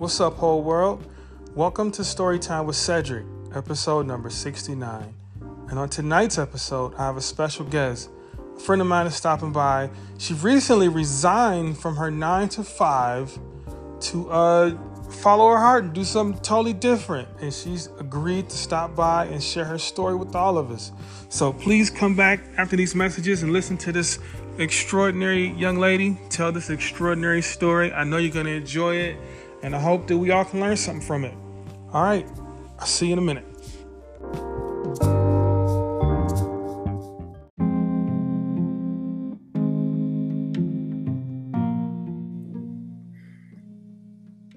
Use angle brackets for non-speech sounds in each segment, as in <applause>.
What's up, whole world? Welcome to Storytime with Cedric, episode number 69. And on tonight's episode, I have a special guest. A friend of mine is stopping by. She recently resigned from her 9 to 5 to uh, follow her heart and do something totally different. And she's agreed to stop by and share her story with all of us. So please come back after these messages and listen to this extraordinary young lady tell this extraordinary story. I know you're going to enjoy it and I hope that we all can learn something from it. All right, I'll see you in a minute.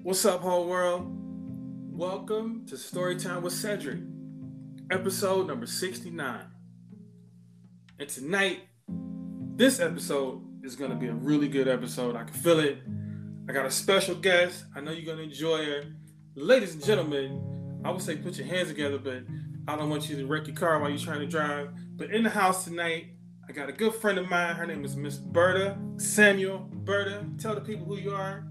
What's up, whole world? Welcome to Storytime with Cedric, episode number 69. And tonight, this episode is going to be a really good episode. I can feel it. I got a special guest. I know you're gonna enjoy her. Ladies and gentlemen, I would say put your hands together, but I don't want you to wreck your car while you're trying to drive. But in the house tonight, I got a good friend of mine. Her name is Miss Berta Samuel. Berta, tell the people who you are.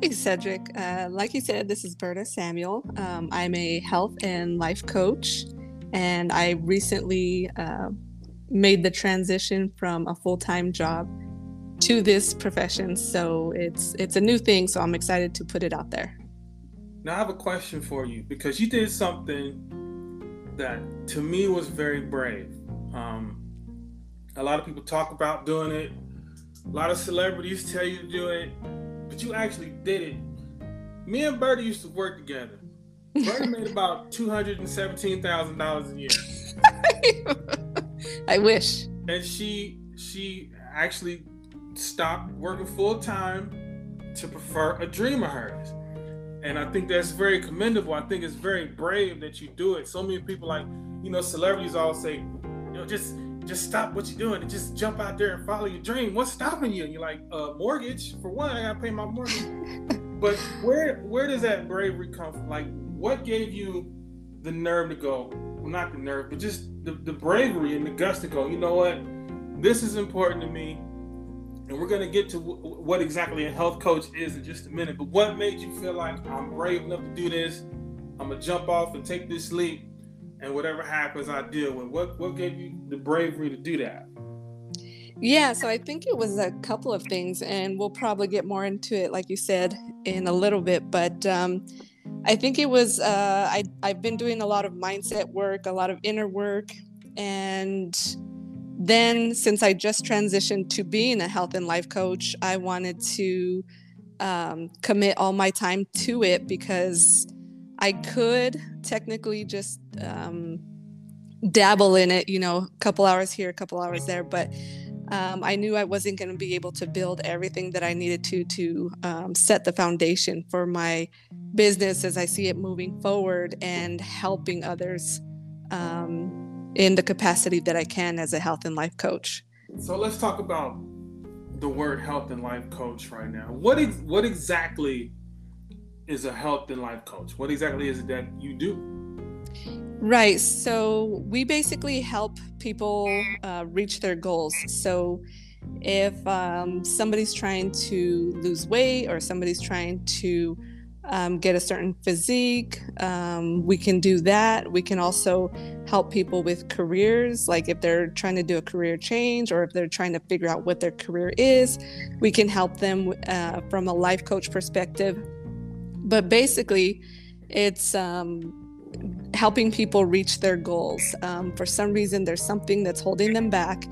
Hey, Cedric. Uh, like you said, this is Berta Samuel. Um, I'm a health and life coach, and I recently uh, made the transition from a full time job to this profession. So it's it's a new thing. So I'm excited to put it out there. Now I have a question for you because you did something that to me was very brave. Um, a lot of people talk about doing it. A lot of celebrities tell you to do it, but you actually did it. Me and Bertie used to work together. Bertie made <laughs> about two hundred and seventeen thousand dollars a year. <laughs> I wish. And she she actually stopped working full time to prefer a dream of hers. And I think that's very commendable. I think it's very brave that you do it. So many people like, you know, celebrities all say, you know, just just stop what you're doing and just jump out there and follow your dream. What's stopping you? And you're like, uh, mortgage. For one, I gotta pay my mortgage. <laughs> but where where does that bravery come from? Like, what gave you the nerve to go? Well, not the nerve, but just the, the bravery and the guts to go, you know what? This is important to me and we're going to get to w- what exactly a health coach is in just a minute. But what made you feel like I'm brave enough to do this? I'm gonna jump off and take this leap, and whatever happens, I deal with. What what gave you the bravery to do that? Yeah, so I think it was a couple of things, and we'll probably get more into it, like you said, in a little bit. But um, I think it was uh, I I've been doing a lot of mindset work, a lot of inner work, and then since i just transitioned to being a health and life coach i wanted to um, commit all my time to it because i could technically just um, dabble in it you know a couple hours here a couple hours there but um, i knew i wasn't going to be able to build everything that i needed to to um, set the foundation for my business as i see it moving forward and helping others um, in the capacity that I can as a health and life coach. So let's talk about the word health and life coach right now. What ex- what exactly is a health and life coach? What exactly is it that you do? Right. So we basically help people uh, reach their goals. So if um, somebody's trying to lose weight or somebody's trying to um, get a certain physique. Um, we can do that. We can also help people with careers, like if they're trying to do a career change or if they're trying to figure out what their career is, we can help them uh, from a life coach perspective. But basically, it's um, helping people reach their goals. Um, for some reason, there's something that's holding them back,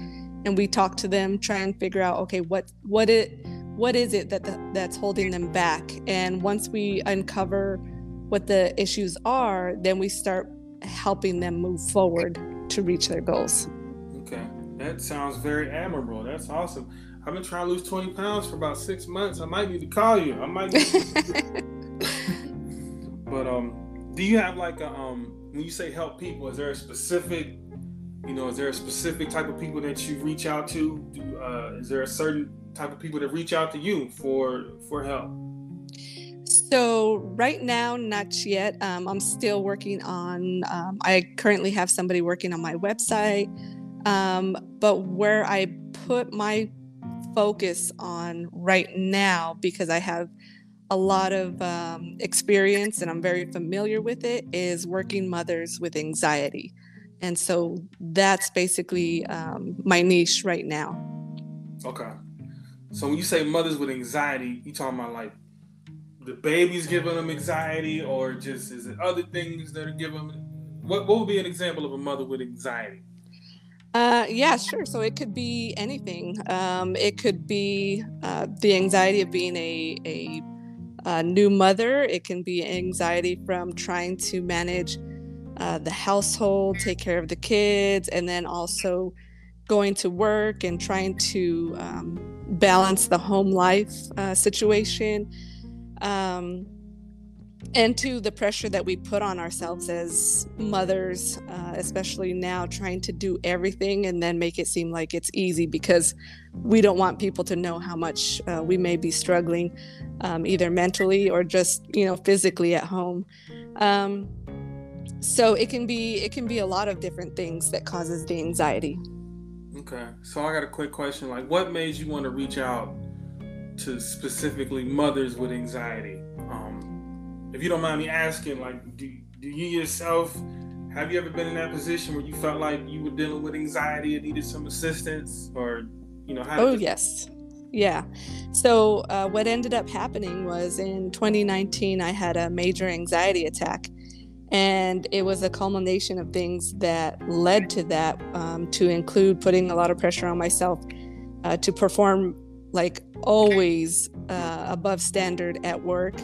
and we talk to them, try and figure out, okay, what what it what is it that the, that's holding them back? And once we uncover what the issues are then we start helping them move forward to reach their goals. Okay. That sounds very admirable. That's awesome. I've been trying to lose 20 pounds for about six months. I might need to call you. I might <laughs> but um do you have like a um when you say help people is there a specific you know is there a specific type of people that you reach out to? Do, uh, is there a certain type of people that reach out to you for for help? So right now, not yet. Um, I'm still working on. Um, I currently have somebody working on my website, um, but where I put my focus on right now, because I have a lot of um, experience and I'm very familiar with it is working mothers with anxiety. And so that's basically um, my niche right now. Okay. So when you say mothers with anxiety, you talking about like the baby's giving them anxiety, or just is it other things that are giving them? What What would be an example of a mother with anxiety? Uh, yeah, sure. So it could be anything. Um, it could be uh, the anxiety of being a, a, a new mother. It can be anxiety from trying to manage uh, the household, take care of the kids, and then also going to work and trying to um, balance the home life uh, situation. Um, and to the pressure that we put on ourselves as mothers, uh, especially now, trying to do everything and then make it seem like it's easy because we don't want people to know how much uh, we may be struggling, um, either mentally or just you know physically at home. Um, so it can be it can be a lot of different things that causes the anxiety. Okay, so I got a quick question: like, what made you want to reach out to specifically mothers with anxiety? if you don't mind me asking, like, do, do you yourself have you ever been in that position where you felt like you were dealing with anxiety and needed some assistance, or you know? How oh yes, yeah. So uh, what ended up happening was in 2019, I had a major anxiety attack, and it was a culmination of things that led to that, um, to include putting a lot of pressure on myself uh, to perform like always uh, above standard at work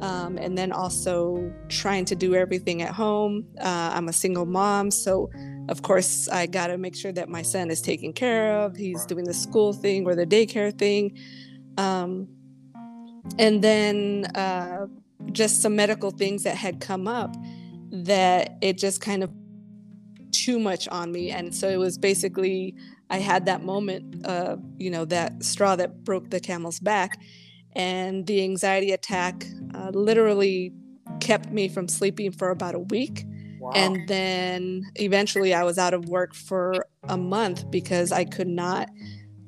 um, and then also trying to do everything at home. Uh, I'm a single mom, so of course I got to make sure that my son is taken care of. He's doing the school thing or the daycare thing, um, and then uh, just some medical things that had come up that it just kind of too much on me, and so it was basically I had that moment, uh, you know, that straw that broke the camel's back and the anxiety attack uh, literally kept me from sleeping for about a week. Wow. And then eventually I was out of work for a month because I could not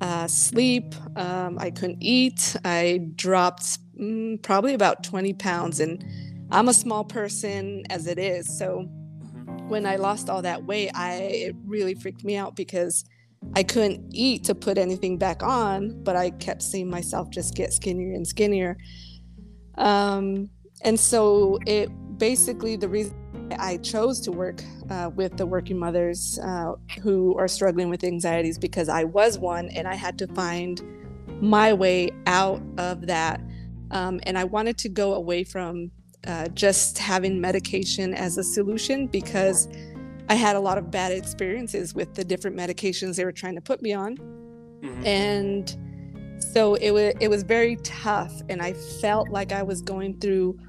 uh, sleep. Um, I couldn't eat. I dropped mm, probably about 20 pounds. And I'm a small person as it is. So when I lost all that weight, I it really freaked me out because I couldn't eat to put anything back on, but I kept seeing myself just get skinnier and skinnier. Um, and so it basically the reason I chose to work uh, with the working mothers uh, who are struggling with anxieties because I was one and I had to find my way out of that. Um, and I wanted to go away from uh, just having medication as a solution because I had a lot of bad experiences with the different medications they were trying to put me on. Mm-hmm. And so it was it was very tough and I felt like I was going through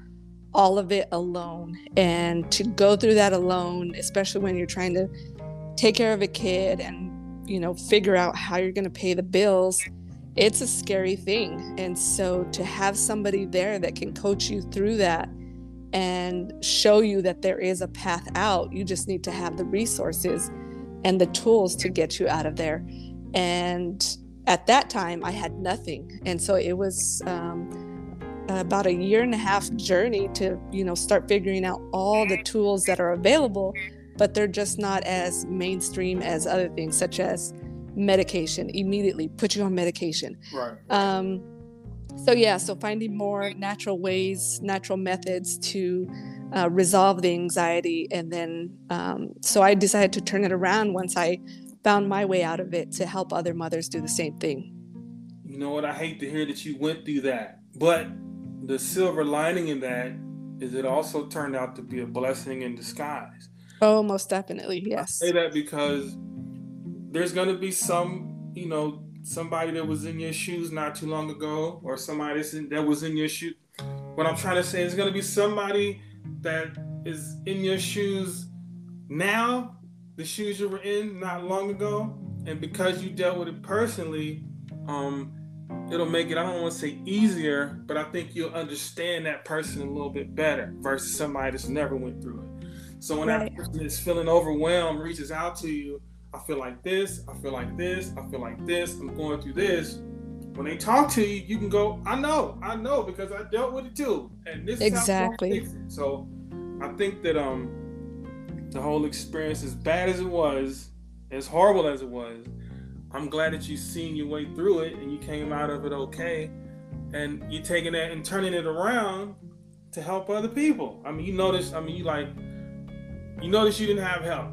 all of it alone. And to go through that alone, especially when you're trying to take care of a kid and you know figure out how you're going to pay the bills, it's a scary thing. And so to have somebody there that can coach you through that and show you that there is a path out. You just need to have the resources and the tools to get you out of there. And at that time, I had nothing. And so it was um, about a year and a half journey to, you know, start figuring out all the tools that are available, but they're just not as mainstream as other things, such as medication, immediately put you on medication. Right. Um, so yeah so finding more natural ways natural methods to uh, resolve the anxiety and then um, so i decided to turn it around once i found my way out of it to help other mothers do the same thing. You know what? I hate to hear that you went through that but the silver lining in that is it also turned out to be a blessing in disguise. Oh most definitely yes. I say that because there's going to be some you know somebody that was in your shoes not too long ago, or somebody that was in your shoe. What I'm trying to say is going to be somebody that is in your shoes now, the shoes you were in not long ago, and because you dealt with it personally, um, it'll make it. I don't want to say easier, but I think you'll understand that person a little bit better versus somebody that's never went through it. So when right. that person is feeling overwhelmed, reaches out to you I feel like this, I feel like this, I feel like this, I'm going through this. when they talk to you, you can go, I know, I know, because I dealt with it too. And this is exactly. So I think that um the whole experience, as bad as it was, as horrible as it was, I'm glad that you seen your way through it and you came out of it okay. And you're taking that and turning it around to help other people. I mean, you notice, I mean, you like, you notice you didn't have help.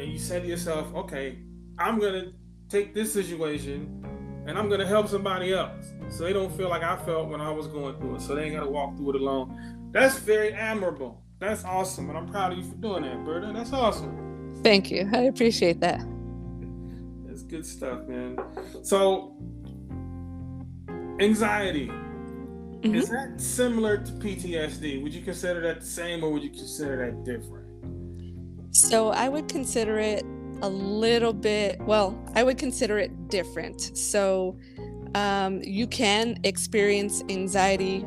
And you said to yourself, okay, I'm going to take this situation and I'm going to help somebody else. So they don't feel like I felt when I was going through it. So they ain't got to walk through it alone. That's very admirable. That's awesome. And I'm proud of you for doing that, Berta. That's awesome. Thank you. I appreciate that. That's good stuff, man. So, anxiety. Mm-hmm. Is that similar to PTSD? Would you consider that the same or would you consider that different? So, I would consider it a little bit, well, I would consider it different. So, um, you can experience anxiety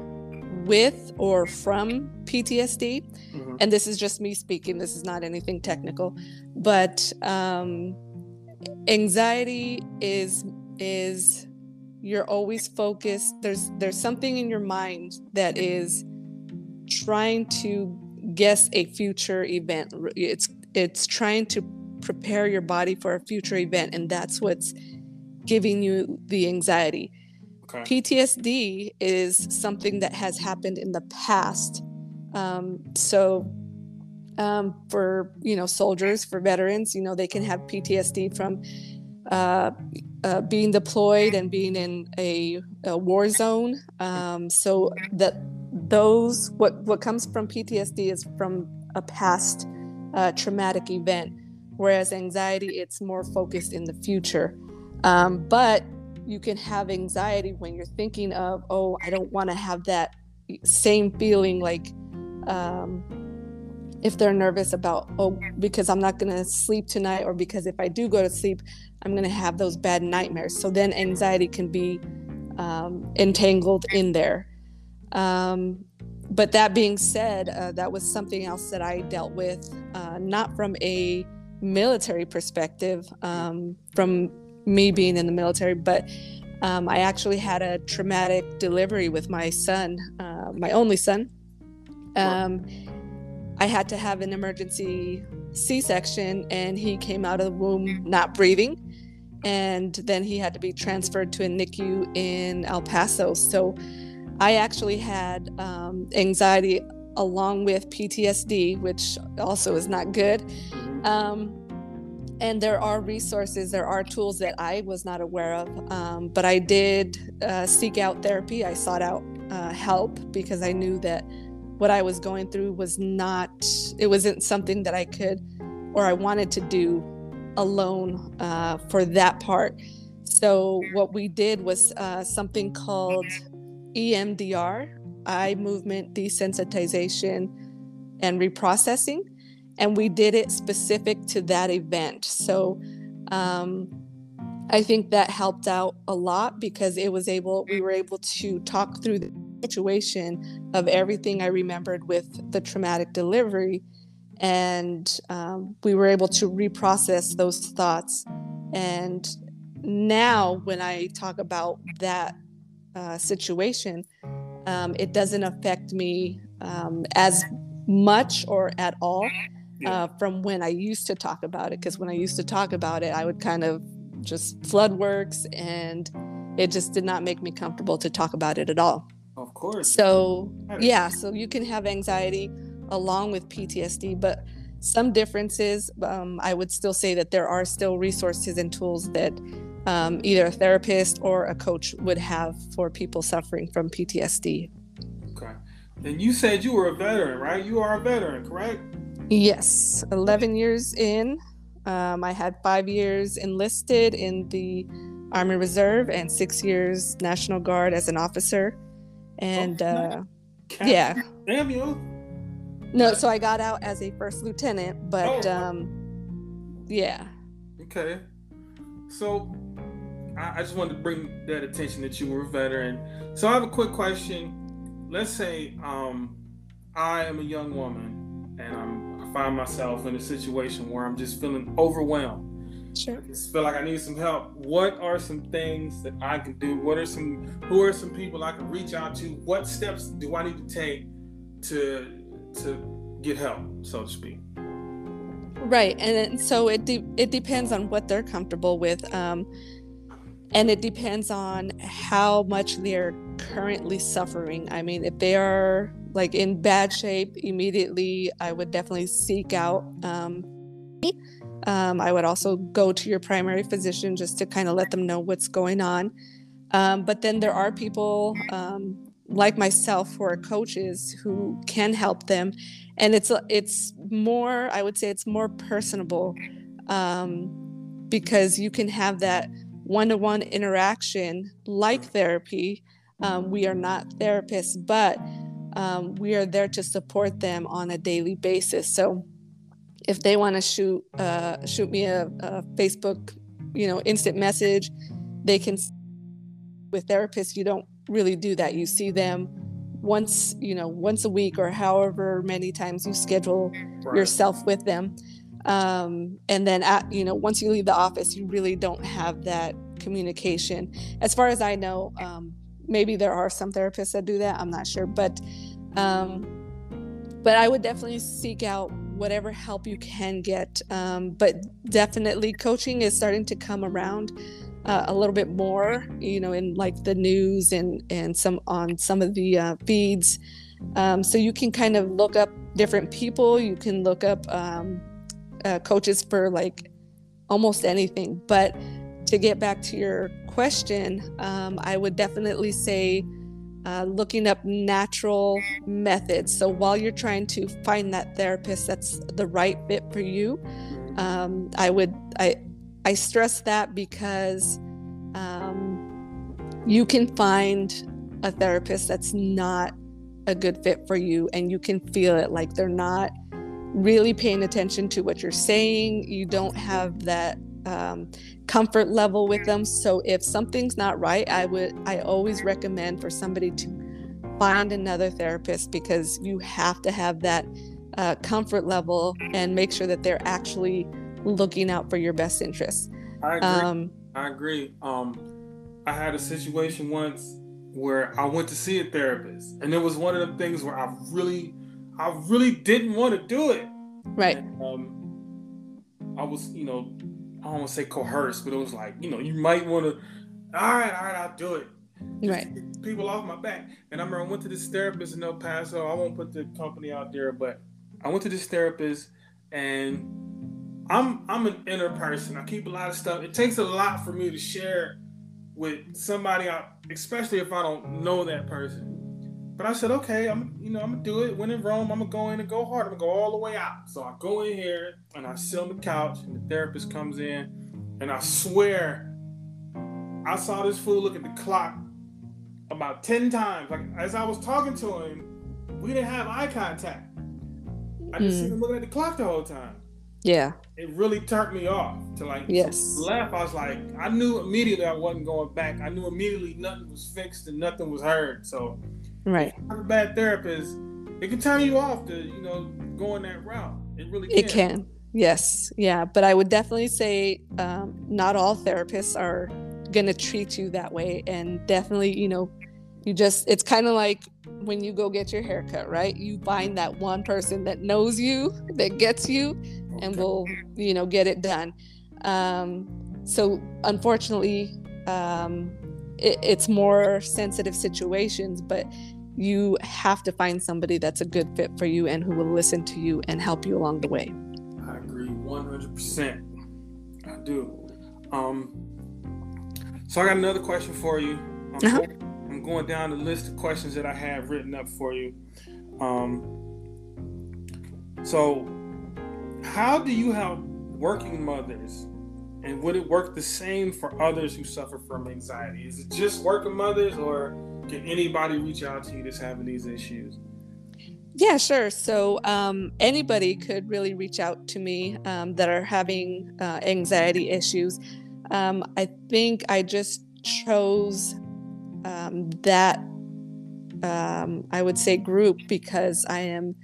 with or from PTSD. Mm-hmm. And this is just me speaking, this is not anything technical. But um, anxiety is is you're always focused there's there's something in your mind that is trying to guess a future event. It's it's trying to prepare your body for a future event and that's what's giving you the anxiety. Okay. ptsd is something that has happened in the past. Um, so um, for you know soldiers for veterans you know they can have ptsd from uh, uh, being deployed and being in a, a war zone. Um, so that those what what comes from ptsd is from a past uh, traumatic event whereas anxiety it's more focused in the future. Um, but you can have anxiety when you're thinking of oh i don't want to have that same feeling like um, if they're nervous about oh because i'm not going to sleep tonight or because if i do go to sleep i'm going to have those bad nightmares. So then anxiety can be um, entangled in there um, but that being said uh, that was something else that i dealt with uh, not from a military perspective um, from me being in the military but um, i actually had a traumatic delivery with my son uh, my only son um, I had to have an emergency C section, and he came out of the womb not breathing. And then he had to be transferred to a NICU in El Paso. So I actually had um, anxiety along with PTSD, which also is not good. Um, and there are resources, there are tools that I was not aware of, um, but I did uh, seek out therapy. I sought out uh, help because I knew that what I was going through was not, it wasn't something that I could or I wanted to do alone uh, for that part. So, what we did was uh, something called EMDR, eye movement desensitization and reprocessing. And we did it specific to that event. So, um, I think that helped out a lot because it was able, we were able to talk through the situation of everything I remembered with the traumatic delivery. And um, we were able to reprocess those thoughts. And now, when I talk about that uh, situation, um, it doesn't affect me um, as much or at all uh, from when I used to talk about it. Because when I used to talk about it, I would kind of just flood works and it just did not make me comfortable to talk about it at all. Of course. So, yeah, so you can have anxiety along with PTSD, but some differences, um, I would still say that there are still resources and tools that um, either a therapist or a coach would have for people suffering from PTSD. Okay. And you said you were a veteran, right? You are a veteran, correct? Yes, 11 years in. Um, I had five years enlisted in the Army Reserve and six years National Guard as an officer and uh, yeah. Damn you. No, so I got out as a first lieutenant, but oh. um, yeah. Okay. So I, I just wanted to bring that attention that you were a veteran. So I have a quick question. Let's say um, I am a young woman and I'm, I find myself in a situation where I'm just feeling overwhelmed. Sure. I just feel like I need some help. What are some things that I can do? What are some who are some people I can reach out to? What steps do I need to take to to get help, so to speak? Right, and so it de- it depends on what they're comfortable with, um, and it depends on how much they're currently suffering. I mean, if they are like in bad shape immediately, I would definitely seek out. Um, um, I would also go to your primary physician just to kind of let them know what's going on. Um, but then there are people um, like myself who are coaches who can help them, and it's it's more. I would say it's more personable um, because you can have that one-to-one interaction like therapy. Um, we are not therapists, but um, we are there to support them on a daily basis. So if they want to shoot uh, shoot me a, a, Facebook, you know, instant message, they can. With therapists, you don't really do that. You see them once, you know, once a week or however many times you schedule right. yourself with them. Um, and then, at, you know, once you leave the office, you really don't have that communication. As far as I know, um, maybe there are some therapists that do that. I'm not sure, but um, but I would definitely seek out whatever help you can get. Um, but definitely, coaching is starting to come around uh, a little bit more, you know, in like the news and and some on some of the uh, feeds. Um, so you can kind of look up different people. You can look up um, uh, coaches for like almost anything. But to get back to your question, um, I would definitely say uh, looking up natural methods. So while you're trying to find that therapist that's the right fit for you, um, I would I I stress that because um, you can find a therapist that's not a good fit for you, and you can feel it like they're not really paying attention to what you're saying. You don't have that um, comfort level with them. So if something's not right, I would I always recommend for somebody to find another therapist because you have to have that uh, comfort level and make sure that they're actually looking out for your best interests. I agree. Um, I agree. Um, I had a situation once where I went to see a therapist, and it was one of the things where I really, I really didn't want to do it. Right. And, um, I was, you know, I don't want to say coerced, but it was like, you know, you might want to. All right, all right, I'll do it. Right. People off my back. And I remember I went to this therapist in El Paso. I won't put the company out there, but I went to this therapist and I'm I'm an inner person. I keep a lot of stuff. It takes a lot for me to share with somebody, especially if I don't know that person. But I said, okay, I'm you know I'm gonna do it. When in Rome, I'm gonna go in and go hard. I'm gonna go all the way out. So I go in here and I sit on the couch, and the therapist comes in, and I swear, I saw this fool look at the clock about ten times. Like as I was talking to him, we didn't have eye contact. I just mm. seen him looking at the clock the whole time. Yeah. It really turned me off to like yes. laugh. I was like, I knew immediately I wasn't going back. I knew immediately nothing was fixed and nothing was heard. So right. have a bad therapist, it can turn you off to, you know, going that route. It really can. It can. Yes. Yeah. But I would definitely say um, not all therapists are going to treat you that way. And definitely, you know, you just, it's kind of like when you go get your haircut, right? You find that one person that knows you, that gets you, and we'll you know get it done um, so unfortunately um, it, it's more sensitive situations but you have to find somebody that's a good fit for you and who will listen to you and help you along the way i agree 100% i do um, so i got another question for you I'm, uh-huh. going, I'm going down the list of questions that i have written up for you um, so how do you help working mothers? And would it work the same for others who suffer from anxiety? Is it just working mothers, or can anybody reach out to you that's having these issues? Yeah, sure. So um, anybody could really reach out to me um, that are having uh, anxiety issues. Um, I think I just chose um, that, um, I would say, group because I am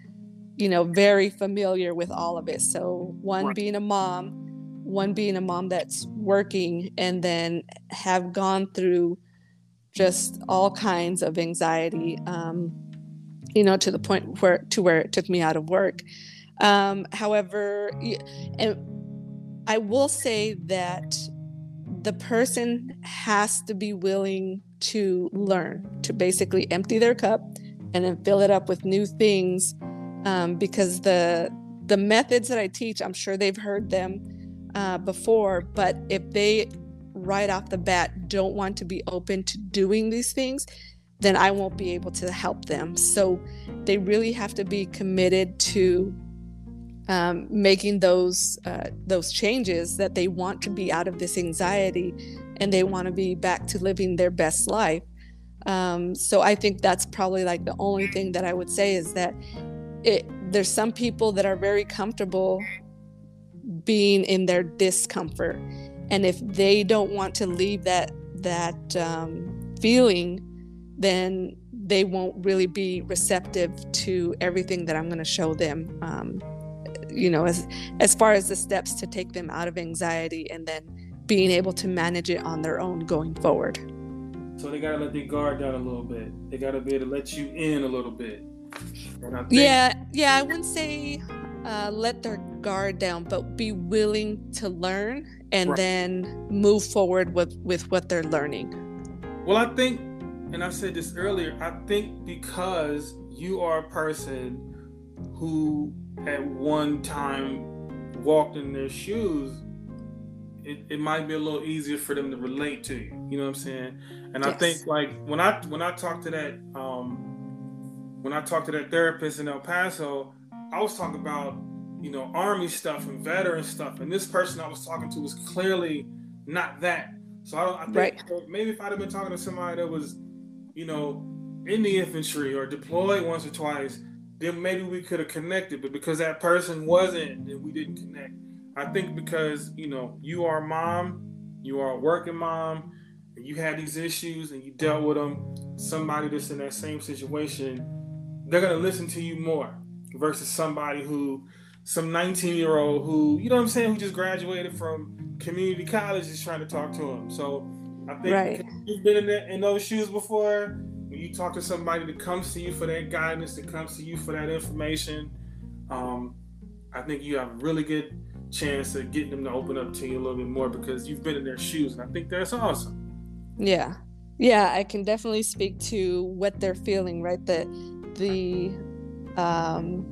you know, very familiar with all of it. So, one right. being a mom one being a mom that's working and then have gone through just all kinds of anxiety um, you know to the point where to where it took me out of work. Um, however and i will say that the person has to be willing to learn to basically empty their cup and then fill it up with new things um, because the the methods that i teach i'm sure they've heard them uh, before but if they right off the bat don't want to be open to doing these things then i won't be able to help them. So they really have to be committed to um, making those uh, those changes that they want to be out of this anxiety and they want to be back to living their best life. Um, so i think that's probably like the only thing that i would say is that it, there's some people that are very comfortable being in their discomfort. And if they don't want to leave that that um, feeling then they won't really be receptive to everything that i'm going to show them um, you know as as far as the steps to take them out of anxiety and then being able to manage it on their own going forward. So they got to let their guard down a little bit. They got to be able to let you in a little bit. Think- yeah yeah i wouldn't say uh, let their guard down but be willing to learn and right. then move forward with with what they're learning well i think and i said this earlier i think because you are a person who at one time walked in their shoes, it, it might be a little easier for them to relate to you. You know what I'm saying? And yes. I think like when I when I talked to that um when I talked to that therapist in El Paso, I was talking about you know army stuff and veteran stuff, and this person I was talking to was clearly not that. So I don't. I think right. maybe if I'd have been talking to somebody that was, you know, in the infantry or deployed once or twice, then maybe we could have connected. But because that person wasn't, then we didn't connect. I think because, you know, you are a mom, you are a working mom, and you had these issues and you dealt with them, somebody that's in that same situation, they're going to listen to you more versus somebody who, some 19 year old who, you know what I'm saying, who just graduated from community college is trying to talk to him. So I think right. you've been in, that, in those shoes before when you talk to somebody that comes to you for that guidance, that comes to you for that information, um, I think you have a really good chance of getting them to open up to you a little bit more because you've been in their shoes, and I think that's awesome. Yeah, yeah, I can definitely speak to what they're feeling. Right, the the um,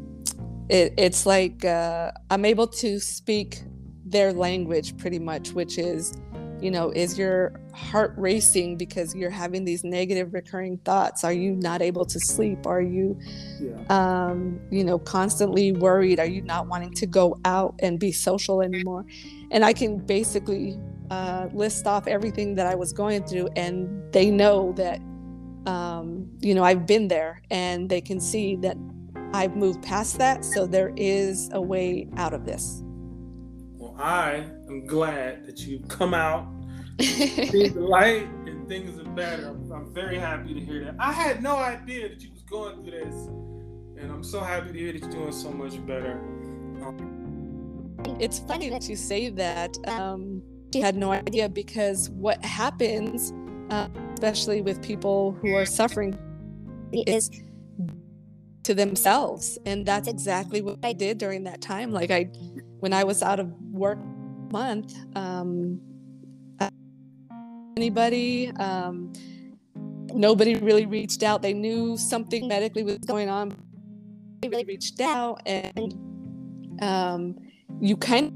it, it's like uh, I'm able to speak their language pretty much, which is you know is your heart racing because you're having these negative recurring thoughts. Are you not able to sleep? Are you yeah. um, you know constantly worried? Are you not wanting to go out and be social anymore? And i can basically uh, list off everything that i was going through and they know that um, you know i've been there and they can see that i've moved past that so there is a way out of this Well, I am glad that you've come out, <laughs> see the light, and things are better. I'm, I'm, very happy to hear that. I had no idea that you was going through this, and I'm so happy to hear that you're doing so much better. Um, it's funny that you say that. Um, you had no idea because what happens, uh, especially with people who are suffering, is to themselves, and that's exactly what I did during that time. Like I when I was out of work month, um, anybody, um, nobody really reached out. They knew something medically was going on. They really reached out, and um, you kind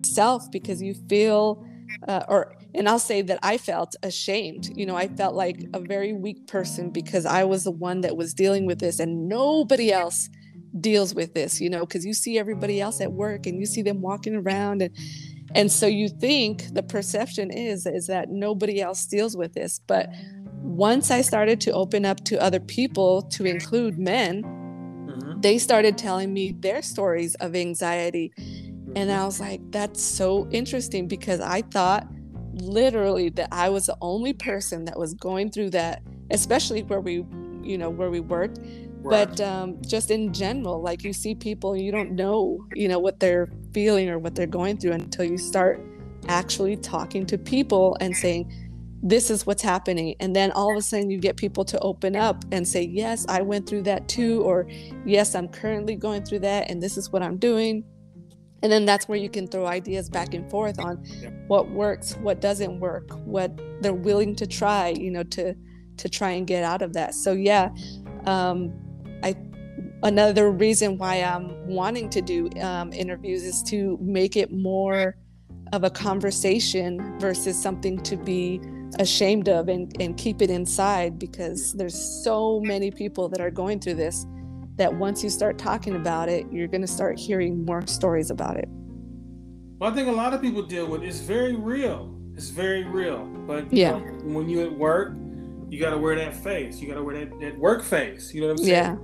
of self because you feel, uh, or and I'll say that I felt ashamed. You know, I felt like a very weak person because I was the one that was dealing with this, and nobody else deals with this, you know, because you see everybody else at work and you see them walking around and and so you think the perception is is that nobody else deals with this. But once I started to open up to other people, to include men, mm-hmm. they started telling me their stories of anxiety. And I was like, that's so interesting because I thought literally that I was the only person that was going through that, especially where we, you know, where we worked but um, just in general like you see people you don't know you know what they're feeling or what they're going through until you start actually talking to people and saying, this is what's happening. And then all of a sudden, you get people to open up and say, Yes, I went through that too. Or, Yes, I'm currently going through that. And this is what I'm doing. And then that's where you can throw ideas back and forth on yep. what works, what doesn't work, what they're willing to try, you know, to to try and get out of that. So yeah, um, I another reason why I'm wanting to do um, interviews is to make it more of a conversation versus something to be ashamed of and, and keep it inside because there's so many people that are going through this that once you start talking about it you're going to start hearing more stories about it. Well i think a lot of people deal with it's very real. It's very real. But yeah. know, when you at work you got to wear that face. You got to wear that, that work face. You know what i'm saying? Yeah.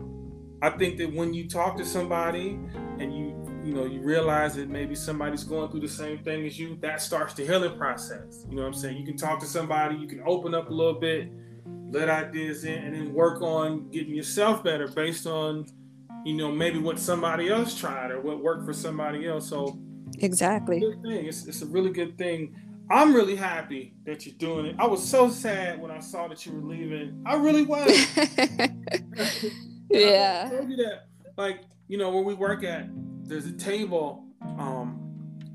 I think that when you talk to somebody and you you know you realize that maybe somebody's going through the same thing as you that starts the healing process. You know what i'm saying? You can talk to somebody you can open up a little bit let ideas in and then work on getting yourself better based on you know maybe what somebody else tried or what worked for somebody else. So exactly. good thing. It's, it's a really good thing. I'm really happy that you're doing it. I was so sad when i saw that you were leaving. I really <laughs> was. Yeah. I told you that like you know where we work at there's a table um,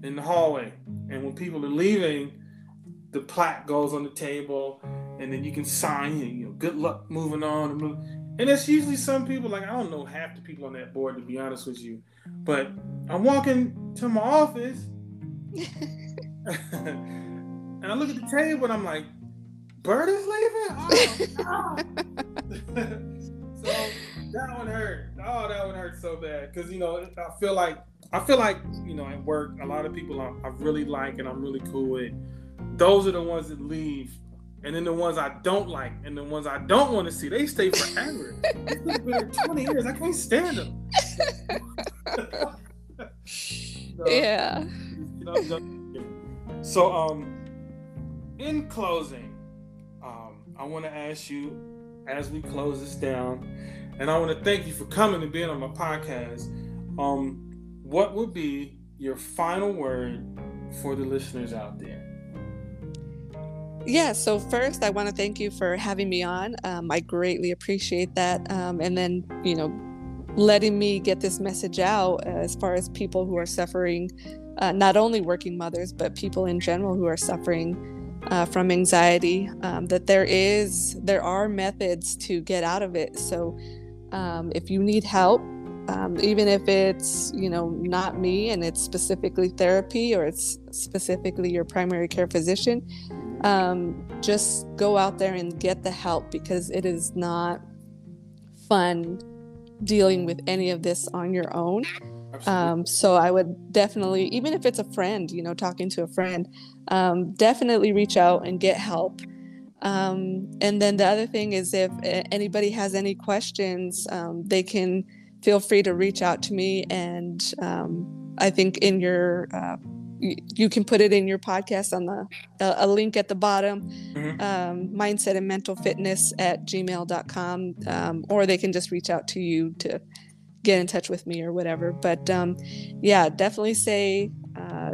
in the hallway, and when people are leaving, the plaque goes on the table, and then you can sign, you know, good luck moving on. And, move. and it's usually some people, like I don't know half the people on that board, to be honest with you. But I'm walking to my office, <laughs> and I look at the table, and I'm like, Bird is leaving? Oh, <laughs> so that one hurt. Oh, that one hurt so bad because you know I feel like I feel like you know at work a lot of people I, I really like and I'm really cool with. Those are the ones that leave, and then the ones I don't like and the ones I don't want to see they stay forever. <laughs> They've been twenty years. I can't stand them. <laughs> yeah. So um, in closing, um, I want to ask you as we close this down and I want to thank you for coming and being on my podcast. Um, what would be your final word for the listeners out there? Yeah, so first, I want to thank you for having me on. Um, I greatly appreciate that. Um, and then, you know, letting me get this message out as far as people who are suffering, uh, not only working mothers, but people in general who are suffering uh, from anxiety, um, that there is, there are methods to get out of it. So, um, if you need help, um, even if it's you know not me and it's specifically therapy or it's specifically your primary care physician, um, just go out there and get the help because it is not fun dealing with any of this on your own. Um, so I would definitely, even if it's a friend, you know, talking to a friend, um, definitely reach out and get help. Um, and then the other thing is if anybody has any questions, um, they can feel free to reach out to me. And um, I think in your, uh, you, can put it in your podcast on the a link at the bottom mm-hmm. Um, mindset and mental fitness at gmail.com um, or they can just reach out to you to get in touch with me or whatever but um, yeah definitely say uh,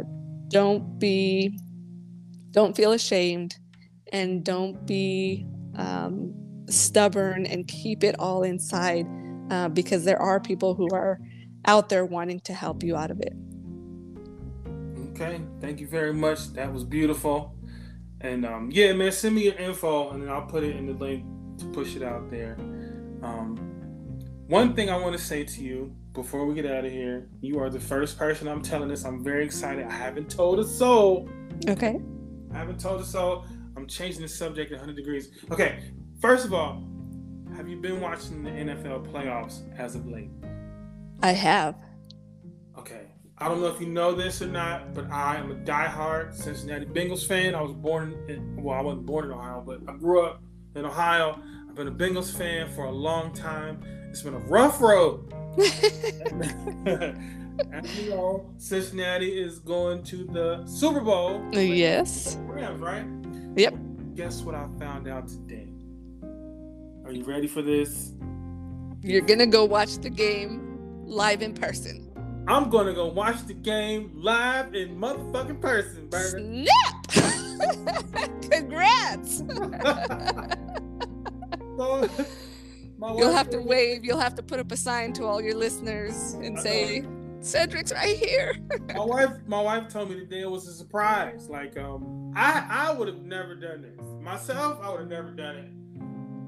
don't be don't feel ashamed and don't be um, stubborn and keep it all inside uh, because there are people who are out there wanting to help you out of it. Okay, thank you very much. That was beautiful. And um, yeah, man, send me your info and then I'll put it in the link to push it out there. Um, one thing I want to say to you before we get out of here, you are the first person I'm telling this. I'm very excited. I haven't told a soul. Okay. I haven't told a soul. I'm changing the subject 100 degrees. Okay, first of all, have you been watching the NFL playoffs as of late? I have. Okay. I don't know if you know this or not, but I am a diehard Cincinnati Bengals fan. I was born in, well, I wasn't born in Ohio, but I grew up in Ohio. I've been a Bengals fan for a long time. It's been a rough road. <laughs> <laughs> As you know, Cincinnati is going to the Super Bowl. Yes. Rams, right? Yep. Guess what I found out today? Are you ready for this? You're gonna go watch the game live in person. I'm gonna go watch the game live in motherfucking person, Berta. Snap! <laughs> Congrats! <laughs> So, my You'll have to wave. You'll have to put up a sign to all your listeners and say, "Cedric's right here." <laughs> my wife my wife told me today it was a surprise like um i i would have never done this myself i would have never done it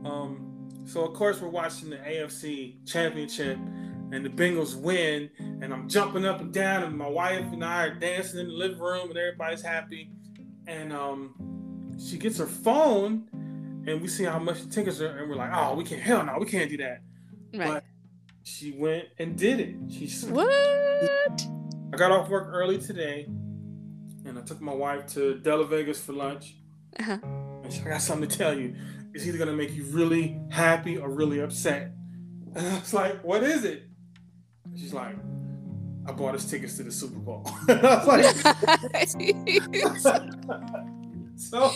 um so of course we're watching the afc championship and the bengals win and i'm jumping up and down and my wife and i are dancing in the living room and everybody's happy and um she gets her phone and we see how much the tickets are and we're like oh we can't hell no we can't do that Right. she went and did it she What? I got off work early today, and I took my wife to Della Vegas for lunch. Uh-huh. And she, I got something to tell you. It's either gonna make you really happy or really upset. And <laughs> I was like, "What is it?" She's like, "I bought us tickets to the Super Bowl." <laughs> I was like, <laughs> "So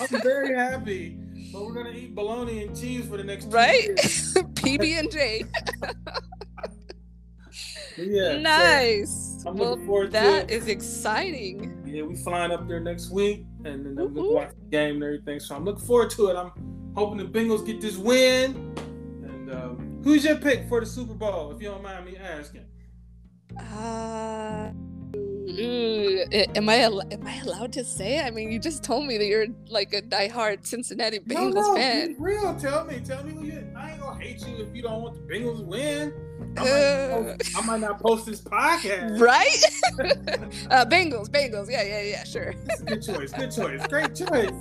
I'm very happy." But we're gonna eat bologna and cheese for the next Right? <laughs> PB and J. Yeah. so- Nice. I'm well, looking forward to that is exciting. Yeah, we flying up there next week, and then I'm gonna watch the game and everything. So I'm looking forward to it. I'm hoping the Bengals get this win. And um, who's your pick for the Super Bowl, if you don't mind me asking? Uh, ooh, am I am I allowed to say? I mean, you just told me that you're like a diehard Cincinnati Bengals no, no, fan. Real. Tell me. Tell me who you. I ain't gonna hate you if you don't want the Bengals to win. I might, Uh. not post, I might not post this podcast. Right? <laughs> <laughs> uh, Bengals, Bengals. Yeah, yeah, yeah. Sure. Good choice. Good choice. Great choice. <laughs>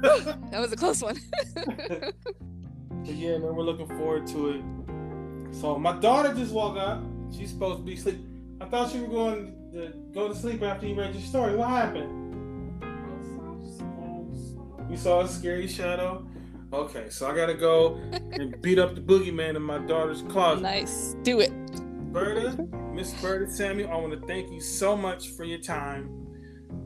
That was a close one. But yeah, man, we're looking forward to it. So my daughter just woke up. She's supposed to be asleep. I thought you were going to go to sleep after you read your story. What happened? You saw a scary shadow? Okay, so I gotta go and beat up the boogeyman in my daughter's closet. nice. Do it. Berta, Miss Berta Samuel, I want to thank you so much for your time,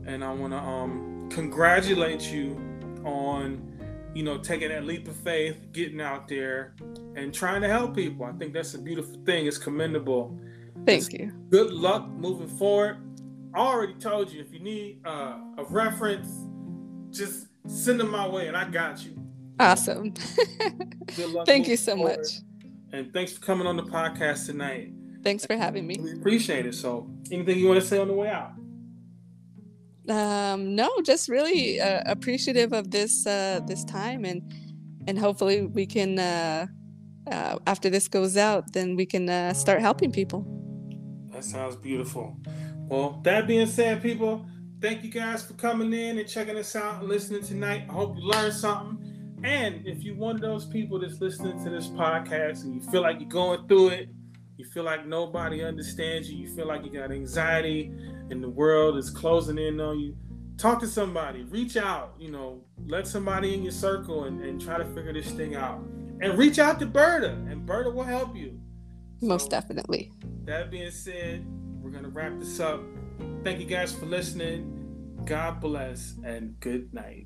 and I want to um congratulate you on you know taking that leap of faith, getting out there, and trying to help people. I think that's a beautiful thing. It's commendable. Thank you. Good luck moving forward. I already told you if you need uh, a reference, just send them my way, and I got you. Awesome. Good luck. <laughs> Thank you so forward. much. and thanks for coming on the podcast tonight. Thanks for having me. We appreciate it. So, anything you want to say on the way out? Um, no, just really uh, appreciative of this uh, this time, and and hopefully we can uh, uh, after this goes out, then we can uh, start helping people. That sounds beautiful. Well, that being said, people, thank you guys for coming in and checking us out and listening tonight. I hope you learned something. And if you're one of those people that's listening to this podcast and you feel like you're going through it, you feel like nobody understands you, you feel like you got anxiety and the world is closing in on you, talk to somebody, reach out, you know, let somebody in your circle and, and try to figure this thing out. And reach out to Berta, and Berta will help you. Most So- definitely. that being said, we're going to wrap this up. Thank you guys for listening. God bless and good night.